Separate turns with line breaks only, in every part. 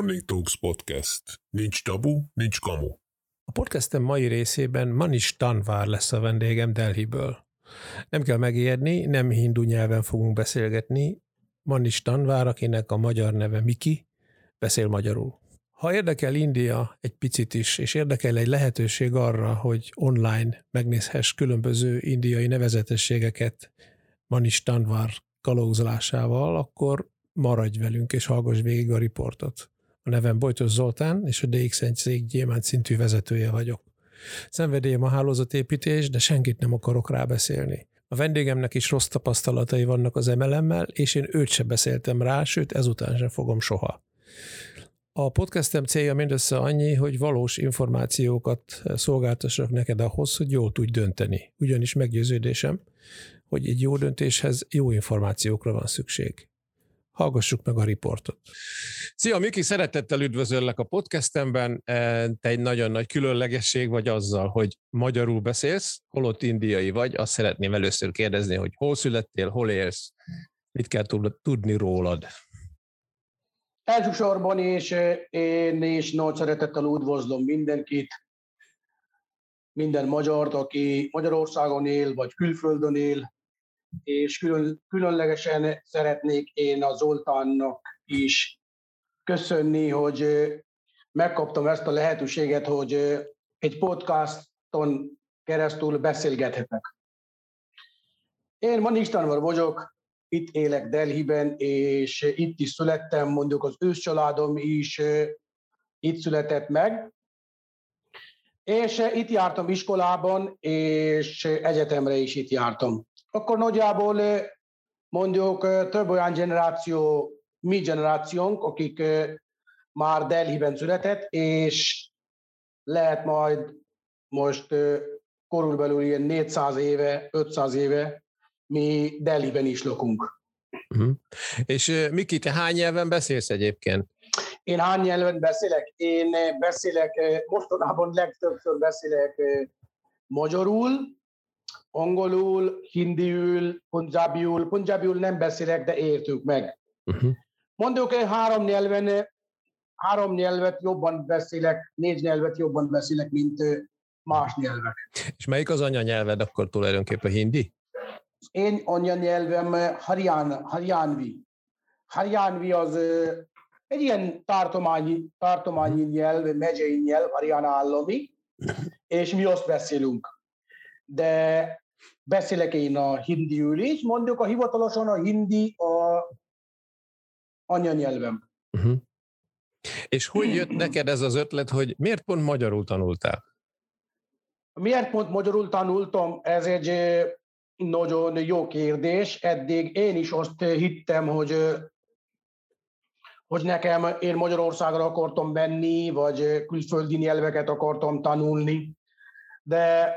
Morning Talks Podcast. Nincs tabu, nincs kamu.
A podcastem mai részében Manish Tanvár lesz a vendégem Delhiből. Nem kell megijedni, nem hindu nyelven fogunk beszélgetni. Manish Tanvár, akinek a magyar neve Miki, beszél magyarul. Ha érdekel India egy picit is, és érdekel egy lehetőség arra, hogy online megnézhess különböző indiai nevezetességeket Manish Tanvár kalózolásával, akkor maradj velünk és hallgass végig a riportot. A nevem Bojtos Zoltán, és a DX1 cég gyémánt szintű vezetője vagyok. Szenvedélyem a hálózatépítés, de senkit nem akarok rábeszélni. A vendégemnek is rossz tapasztalatai vannak az MLM-mel, és én őt se beszéltem rá, sőt ezután sem fogom soha. A podcastem célja mindössze annyi, hogy valós információkat szolgáltassak neked ahhoz, hogy jól tudj dönteni. Ugyanis meggyőződésem, hogy egy jó döntéshez jó információkra van szükség. Hallgassuk meg a riportot. Szia, Miki, szeretettel üdvözöllek a podcastemben. E, te egy nagyon nagy különlegesség vagy azzal, hogy magyarul beszélsz, holott indiai vagy. Azt szeretném először kérdezni, hogy hol születtél, hol élsz, mit kell tudni rólad.
Elsősorban és én is nagy szeretettel üdvözlöm mindenkit, minden magyart, aki Magyarországon él, vagy külföldön él, és külön, különlegesen szeretnék én a Zoltánnak is köszönni, hogy megkaptam ezt a lehetőséget, hogy egy podcaston keresztül beszélgethetek. Én Manish Tanvar vagyok, itt élek Delhiben, és itt is születtem, mondjuk az őscsaládom is itt született meg, és itt jártam iskolában, és egyetemre is itt jártam akkor nagyjából mondjuk több olyan generáció, mi generációnk, akik már Delhiben született, és lehet majd most körülbelül ilyen 400 éve, 500 éve mi Delhiben is lakunk.
Uh-huh. És Miki, te hány nyelven beszélsz egyébként?
Én hány nyelven beszélek? Én beszélek, mostanában legtöbbször beszélek magyarul, angolul, hindiül, punjabiul, punjabiul nem beszélek, de értük meg. Uh-huh. Mondjuk egy három nyelven, három nyelvet jobban beszélek, négy nyelvet jobban beszélek, mint más nyelvek.
És melyik az anyanyelved akkor tulajdonképpen hindi?
Én anyanyelvem Haryan, Haryanvi. Haryanvi az egy ilyen tartományi, tartományi nyelv, megyei nyelv, Haryana állami, és mi azt beszélünk de beszélek én a hindiül is, mondjuk a hivatalosan a hindi a anyanyelvem. Uh-huh.
És hogy jött neked ez az ötlet, hogy miért pont magyarul tanultál?
Miért pont magyarul tanultam? Ez egy nagyon jó kérdés. Eddig én is azt hittem, hogy hogy nekem én Magyarországra akartam menni, vagy külföldi nyelveket akartam tanulni. De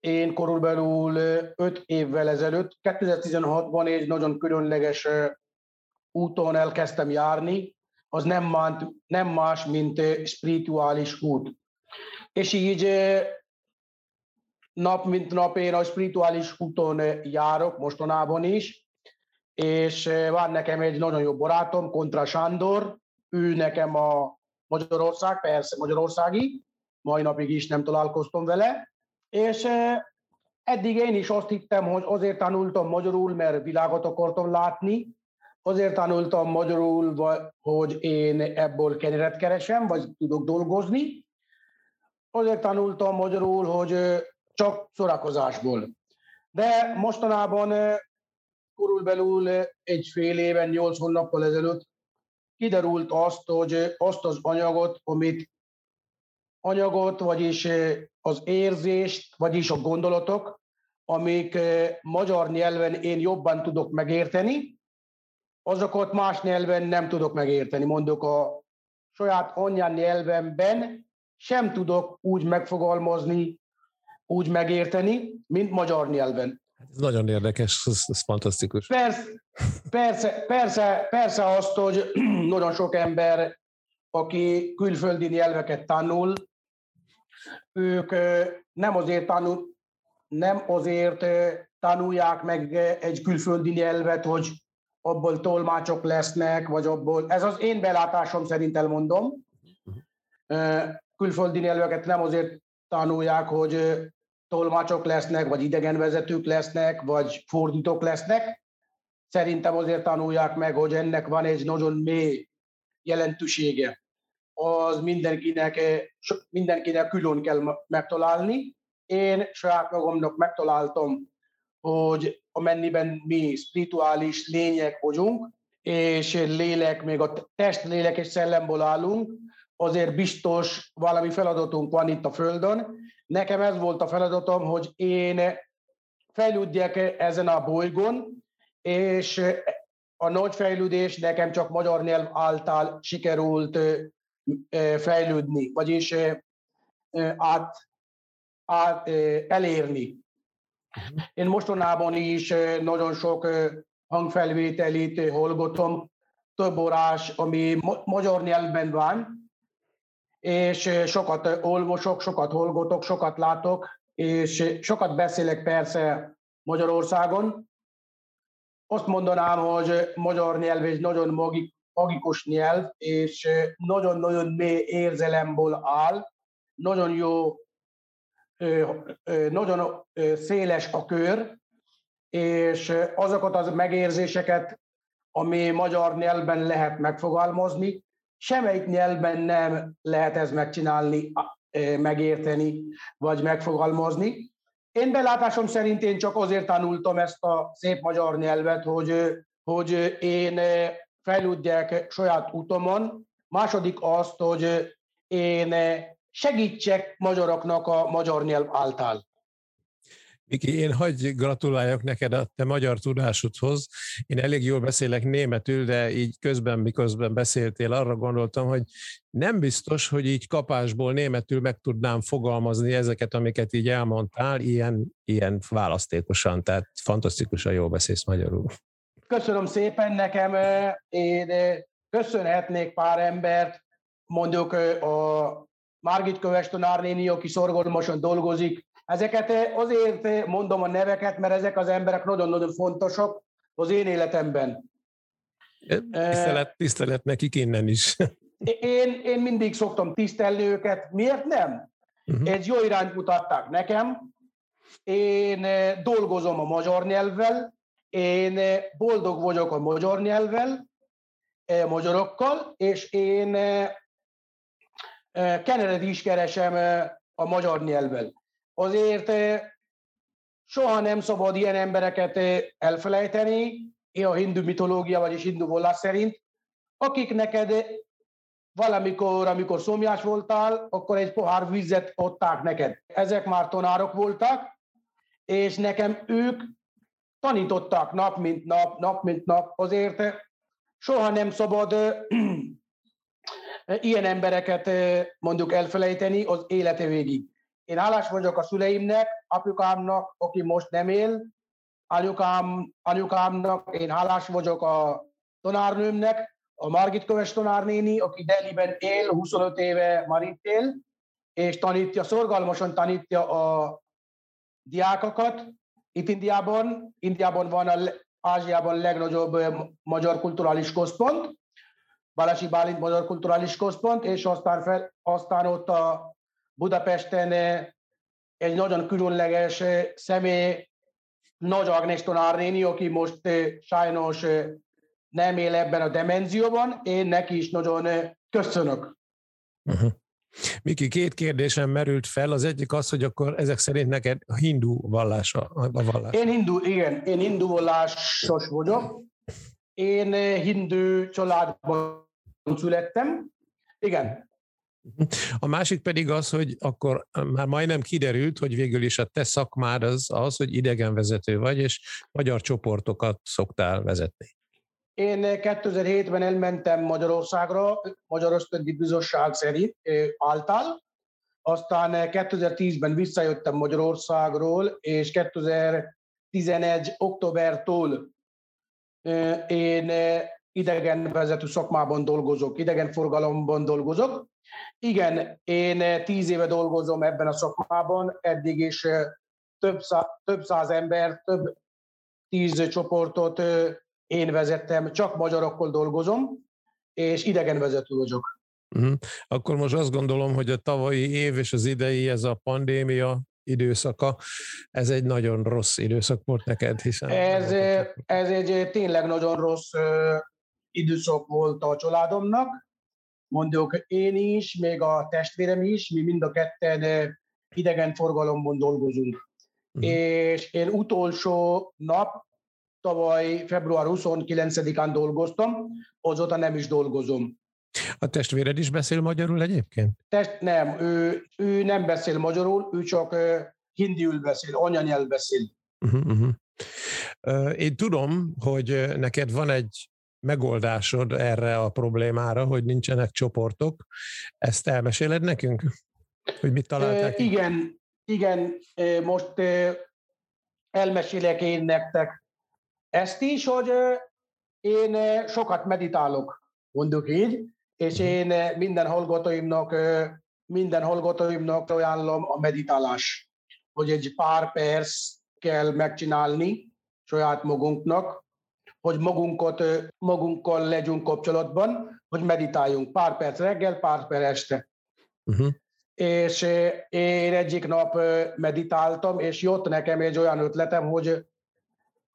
én körülbelül 5 évvel ezelőtt, 2016-ban egy nagyon különleges úton elkezdtem járni, az nem, nem más, mint spirituális út. És így nap mint nap én a spirituális úton járok, mostanában is, és van nekem egy nagyon jó barátom, Kontra Sándor, ő nekem a Magyarország, persze Magyarországi, mai napig is nem találkoztam vele, és eddig én is azt hittem, hogy azért tanultam magyarul, mert világot akartam látni, azért tanultam magyarul, hogy én ebből kenyeret keresem, vagy tudok dolgozni, azért tanultam magyarul, hogy csak szórakozásból. De mostanában körülbelül egy fél éven, nyolc hónappal ezelőtt kiderült azt, hogy azt az anyagot, amit anyagot, vagyis az érzést, vagyis a gondolatok, amik magyar nyelven én jobban tudok megérteni, azokat más nyelven nem tudok megérteni. Mondjuk a saját anyanyelvemben sem tudok úgy megfogalmazni, úgy megérteni, mint magyar nyelven.
Hát ez nagyon érdekes, ez, ez fantasztikus.
Persze, persze, persze, persze azt, hogy nagyon sok ember, aki külföldi nyelveket tanul, ők nem azért, tanul, nem azért tanulják meg egy külföldi nyelvet, hogy abból tolmácsok lesznek, vagy abból, ez az én belátásom szerint elmondom. Külföldi nyelveket nem azért tanulják, hogy tolmácsok lesznek, vagy idegenvezetők lesznek, vagy fordítók lesznek. Szerintem azért tanulják meg, hogy ennek van egy nagyon mély jelentősége. Az mindenkinek, mindenkinek külön kell megtalálni. Én saját magamnak megtaláltam, hogy amennyiben mi spirituális lények vagyunk, és lélek, még a test, lélek és szellemból állunk, azért biztos valami feladatunk van itt a Földön. Nekem ez volt a feladatom, hogy én fejlődjek ezen a bolygón, és a nagy fejlődés nekem csak magyar nyelv által sikerült fejlődni, vagyis át, át elérni. Én mostanában is nagyon sok hangfelvételit hallgatom, több órás, ami magyar nyelvben van, és sokat olvasok, sokat hallgatok, sokat látok, és sokat beszélek persze Magyarországon. Azt mondanám, hogy magyar nyelv egy nagyon magikus nyelv, és nagyon-nagyon mély érzelemből áll, nagyon jó, nagyon széles a kör, és azokat az megérzéseket, ami magyar nyelvben lehet megfogalmazni, semmelyik nyelvben nem lehet ez megcsinálni, megérteni, vagy megfogalmazni. Én belátásom szerint én csak azért tanultam ezt a szép magyar nyelvet, hogy, hogy én fejlődjek saját utomon. Második azt, hogy én segítsek magyaroknak a magyar nyelv által.
Miki, én hagyj gratuláljak neked a te magyar tudásodhoz. Én elég jól beszélek németül, de így közben, miközben beszéltél, arra gondoltam, hogy nem biztos, hogy így kapásból németül meg tudnám fogalmazni ezeket, amiket így elmondtál, ilyen, ilyen választékosan, tehát fantasztikusan jól beszélsz magyarul.
Köszönöm szépen nekem, én köszönhetnék pár embert, mondjuk a Margit Köves tanárnéni, aki szorgalmasan dolgozik Ezeket azért mondom a neveket, mert ezek az emberek nagyon-nagyon fontosak az én életemben.
Tisztelet, tisztelet nekik innen is.
Én, én mindig szoktam tisztelni őket. Miért nem? Uh-huh. Egy jó irányt mutatták nekem. Én dolgozom a magyar nyelvvel, én boldog vagyok a magyar nyelvvel, magyarokkal, és én kenered is keresem a magyar nyelvvel azért soha nem szabad ilyen embereket elfelejteni, a hindu mitológia, vagyis hindu vallás szerint, akik neked valamikor, amikor szomjas voltál, akkor egy pohár vizet adták neked. Ezek már tanárok voltak, és nekem ők tanítottak nap mint nap, nap mint nap, azért soha nem szabad ilyen embereket mondjuk elfelejteni az élete végig. Én hálás vagyok a szüleimnek, apjukámnak, aki most nem él, anyukám, anyukámnak, én hálás vagyok a tanárnőmnek, a Margit Köves tanárnéni, aki Delhiben él, 25 éve már itt él, és tanítja, szorgalmasan tanítja a diákokat. Itt Indiában, Indiában van a Ázsiában legnagyobb magyar kulturális központ, Balasi Bálint Magyar Kulturális Központ, és aztán, fel, aztán ott a Budapesten egy nagyon különleges személy, Nagy Agnes tanárnéni, aki most sajnos nem él ebben a dimenzióban, én neki is nagyon köszönök.
Uh-huh. Miki, két kérdésem merült fel. Az egyik az, hogy akkor ezek szerint neked hindu vallása a vallás.
Én hindu, igen, én hindu vallásos vagyok. Én hindu családban születtem. Igen,
a másik pedig az, hogy akkor már majdnem kiderült, hogy végül is a te szakmád az, az hogy idegenvezető vagy, és magyar csoportokat szoktál vezetni.
Én 2007-ben elmentem Magyarországra, Magyar Ösztöndi Bizottság szerint által, aztán 2010-ben visszajöttem Magyarországról, és 2011. októbertől én idegenvezető szakmában dolgozok, idegenforgalomban dolgozok, igen, én tíz éve dolgozom ebben a szakmában, eddig is több, szá, több száz ember, több tíz csoportot én vezettem, csak magyarokkal dolgozom, és idegenvezető vagyok.
Uh-huh. Akkor most azt gondolom, hogy a tavalyi év és az idei, ez a pandémia időszaka, ez egy nagyon rossz időszak volt neked, hiszen...
Ez, ez egy tényleg nagyon rossz időszak volt a családomnak. Mondjuk én is, még a testvérem is, mi mind a ketten idegenforgalomban dolgozunk. Uh-huh. És én utolsó nap, tavaly február 29-án dolgoztam, azóta nem is dolgozom.
A testvéred is beszél magyarul egyébként?
Test, nem, ő, ő nem beszél magyarul, ő csak uh, hindiül beszél, anyanyelv beszél. Uh-huh, uh-huh.
Uh, én tudom, hogy neked van egy megoldásod erre a problémára, hogy nincsenek csoportok. Ezt elmeséled nekünk? Hogy mit találták?
Uh, igen, igen, most elmesélek én nektek ezt is, hogy én sokat meditálok, mondjuk így, és én eh, minden hallgatóimnak, minden hallgatóimnak ajánlom a meditálás, hogy egy pár perc kell megcsinálni saját magunknak, hogy magunkat, magunkkal legyünk kapcsolatban, hogy meditáljunk pár perc reggel, pár perc este. Uh-huh. És én egyik nap meditáltam, és jött nekem egy olyan ötletem, hogy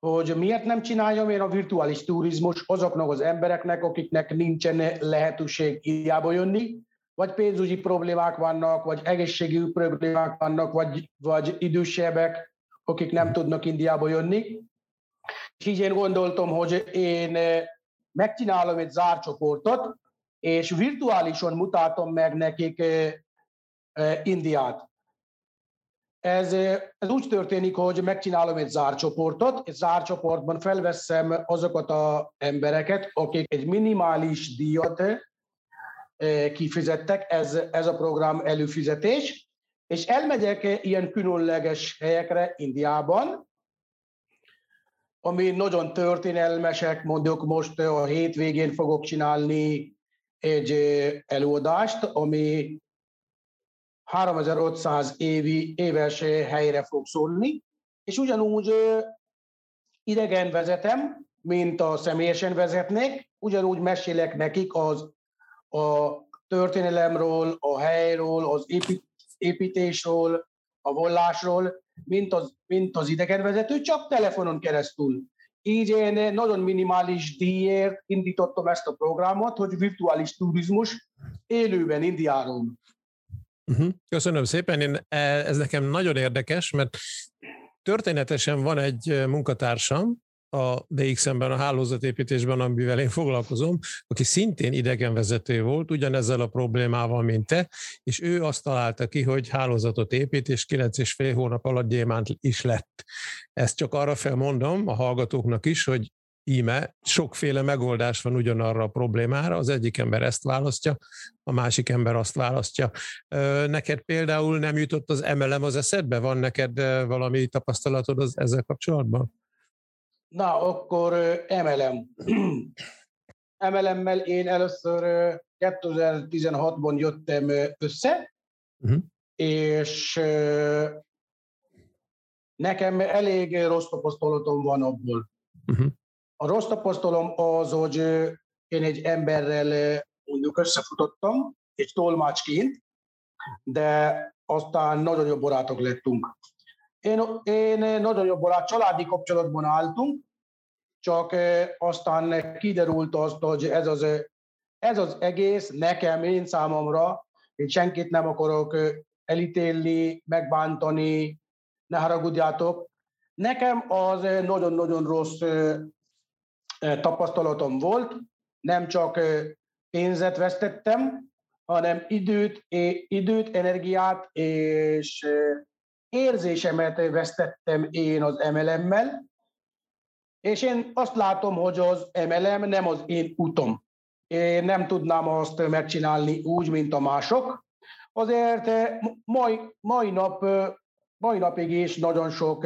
hogy miért nem csináljam én a virtuális turizmus azoknak az embereknek, akiknek nincsen lehetőség Indiába jönni, vagy pénzügyi problémák vannak, vagy egészségügyi problémák vannak, vagy, vagy idősebbek, akik nem tudnak Indiába jönni. És így én gondoltam, hogy én eh, megcsinálom egy zárt csoportot, és virtuálisan mutatom meg nekik eh, eh, Indiát. Ez, ez úgy történik, hogy megcsinálom egy zárcsoportot, egy zárcsoportban felveszem azokat az embereket, akik egy minimális díjat kifizettek, ez, ez a program előfizetés, és elmegyek ilyen különleges helyekre Indiában, ami nagyon történelmesek, mondjuk most a hétvégén fogok csinálni egy előadást, ami 3500 évi, éves helyre fog szólni, és ugyanúgy idegen vezetem, mint a személyesen vezetnék, ugyanúgy mesélek nekik az a történelemről, a helyről, az építésről, a vallásról, mint az, mint az idegenvezető, csak telefonon keresztül. Így én nagyon minimális díjért indítottam ezt a programot, hogy virtuális turizmus élőben Indiáról.
Uh-huh. Köszönöm szépen, Én, e, ez nekem nagyon érdekes, mert történetesen van egy munkatársam, a DX-ben, a hálózatépítésben, amivel én foglalkozom, aki szintén idegenvezető volt, ugyanezzel a problémával, mint te, és ő azt találta ki, hogy hálózatot épít, és kilenc és fél hónap alatt gyémánt is lett. Ezt csak arra felmondom a hallgatóknak is, hogy íme sokféle megoldás van ugyanarra a problémára, az egyik ember ezt választja, a másik ember azt választja. Neked például nem jutott az emelem az eszedbe? Van neked valami tapasztalatod az, ezzel kapcsolatban?
Na, akkor emelem. Emelemmel én először 2016-ban jöttem össze, uh-huh. és nekem elég rossz tapasztalatom van abból. Uh-huh. A rossz tapasztalom az, hogy én egy emberrel mondjuk összefutottam, egy tolmácsként, de aztán nagyon jobb barátok lettünk. Én, én nagyon jobb barát, családi kapcsolatban álltunk, csak aztán kiderült azt, hogy ez az, ez az egész nekem, én számomra, én senkit nem akarok elítélni, megbántani, ne haragudjátok. Nekem az nagyon-nagyon rossz tapasztalatom volt, nem csak pénzet vesztettem, hanem időt, időt, energiát és érzésemet vesztettem én az MLM-mel, és én azt látom, hogy az MLM nem az én utom. Én nem tudnám azt megcsinálni úgy, mint a mások. Azért mai, mai, nap, mai napig is nagyon sok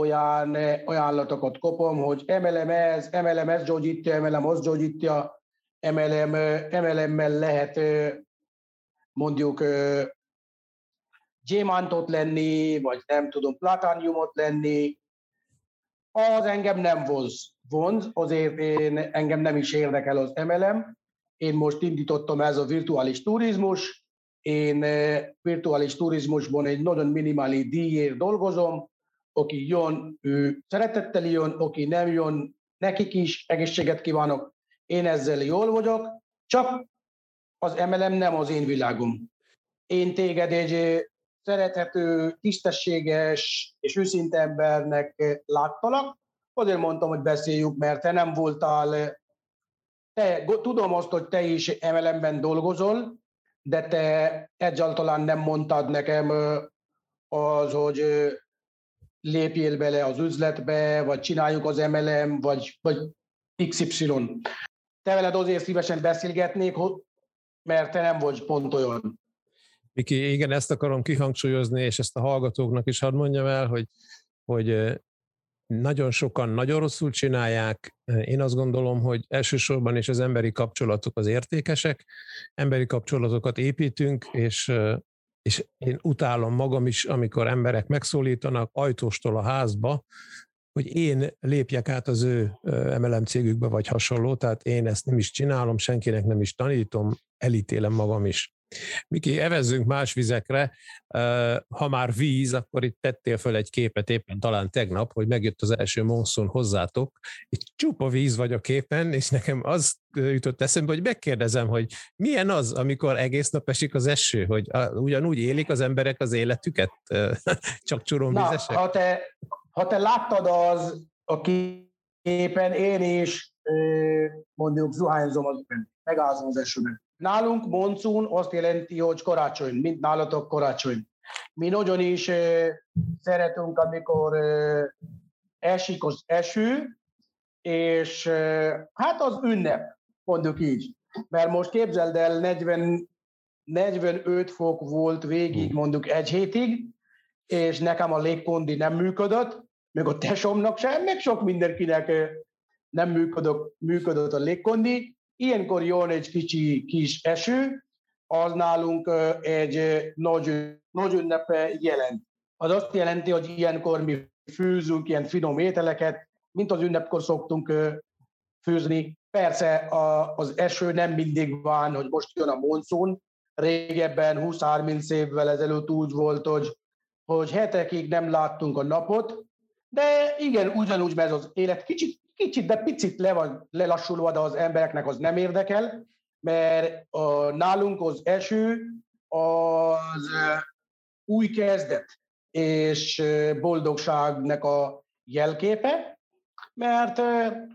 olyan ajánlatokat kapom, hogy MLM ez, MLM ez gyógyítja, MLM az gyógyítja, MLM, MLM-mel lehet mondjuk gyémántot lenni, vagy nem tudom, platániumot lenni. Az engem nem vonz, vonz, azért én, engem nem is érdekel az MLM. Én most indítottam ez a virtuális turizmus, én virtuális turizmusban egy nagyon minimális díjért dolgozom, aki jön, ő szeretettel jön, aki nem jön, nekik is egészséget kívánok, én ezzel jól vagyok, csak az MLM nem az én világom. Én téged egy szerethető, tisztességes és őszinte embernek láttalak, azért mondtam, hogy beszéljük, mert te nem voltál, te, tudom azt, hogy te is MLM-ben dolgozol, de te egyáltalán nem mondtad nekem az, hogy lépjél bele az üzletbe, vagy csináljuk az MLM, vagy, vagy XY. Te veled azért szívesen beszélgetnék, mert te nem vagy pont olyan.
Miki, igen, ezt akarom kihangsúlyozni, és ezt a hallgatóknak is hadd mondjam el, hogy, hogy nagyon sokan nagyon rosszul csinálják. Én azt gondolom, hogy elsősorban is az emberi kapcsolatok az értékesek. Emberi kapcsolatokat építünk, és, és én utálom magam is, amikor emberek megszólítanak ajtóstól a házba, hogy én lépjek át az ő MLM cégükbe, vagy hasonló, tehát én ezt nem is csinálom, senkinek nem is tanítom, elítélem magam is. Miki, evezzünk más vizekre. Ha már víz, akkor itt tettél föl egy képet éppen talán tegnap, hogy megjött az első monszun hozzátok. Egy csupa víz vagy a képen, és nekem az jutott eszembe, hogy megkérdezem, hogy milyen az, amikor egész nap esik az eső, hogy ugyanúgy élik az emberek az életüket, csak csuromvízesek?
Ha te, ha te láttad az a képen, én is mondjuk zuhányzom az megázom az esőben. Nálunk monszún azt jelenti, hogy karácsony, mint nálatok karácsony. Mi nagyon is szeretünk, amikor esik az eső, és hát az ünnep, mondjuk így. Mert most képzeld el, 40, 45 fok volt végig, hmm. mondjuk egy hétig, és nekem a légkondi nem működött, meg a tesomnak sem, meg sok mindenkinek nem működött, működött a légkondi, Ilyenkor jön egy kicsi kis eső, az nálunk egy nagy, nagy ünnepe jelent. Az azt jelenti, hogy ilyenkor mi főzünk ilyen finom ételeket, mint az ünnepkor szoktunk főzni. Persze az eső nem mindig van, hogy most jön a monszun. Régebben, 20-30 évvel ezelőtt úgy volt, hogy, hogy hetekig nem láttunk a napot, de igen, ugyanúgy, mert az élet kicsit kicsit, de picit le van lelassulva, de az embereknek az nem érdekel, mert a, nálunk az eső az új kezdet és boldogságnak a jelképe, mert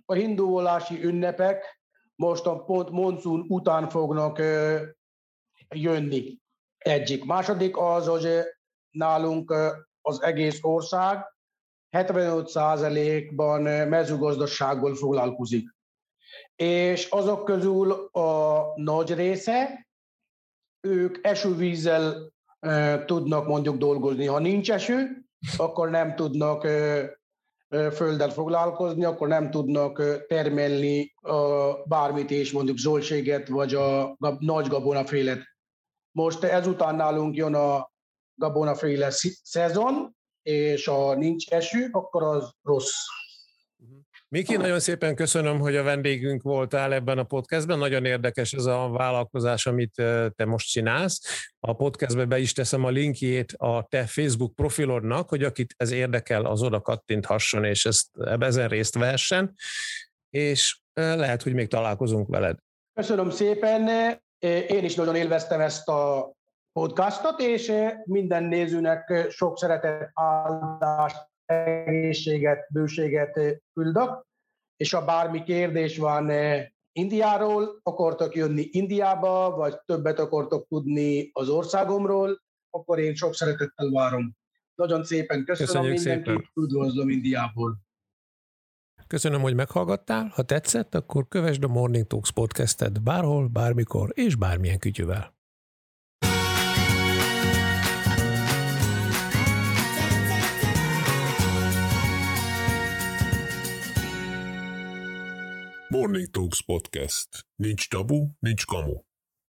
a hinduolási ünnepek most a pont monszun után fognak jönni. Egyik. Második az, hogy nálunk az egész ország 75%-ban mezőgazdasággal foglalkozik. És azok közül a nagy része, ők esővízzel tudnak mondjuk dolgozni. Ha nincs eső, akkor nem tudnak földdel foglalkozni, akkor nem tudnak termelni bármit is, mondjuk zöldséget, vagy a nagy gabonafélet. Most ezután nálunk jön a gabonaféle szezon, és ha nincs eső, akkor az rossz.
Mhm. Miki, nagyon szépen köszönöm, hogy a vendégünk voltál ebben a podcastben. Nagyon érdekes ez a vállalkozás, amit te most csinálsz. A podcastbe be is teszem a linkjét a te Facebook profilodnak, hogy akit ez érdekel, az oda kattinthasson, és ezt ezen részt vehessen. És lehet, hogy még találkozunk veled.
Köszönöm szépen. Én is nagyon élveztem ezt a podcastot, és eh, minden nézőnek eh, sok szeretet, áldást, egészséget, bőséget eh, küldök, és ha bármi kérdés van Indiáról, akartok jönni Indiába, vagy többet akartok tudni az országomról, akkor én sok szeretettel várom. Nagyon szépen köszönöm Köszönjük mindenkit, üdvözlöm Indiából.
Köszönöm, hogy meghallgattál. Ha tetszett, akkor kövesd a Morning Talks podcastet bárhol, bármikor és bármilyen kütyüvel.
Morning Talks Podcast. Nincs tabu, nincs kamu.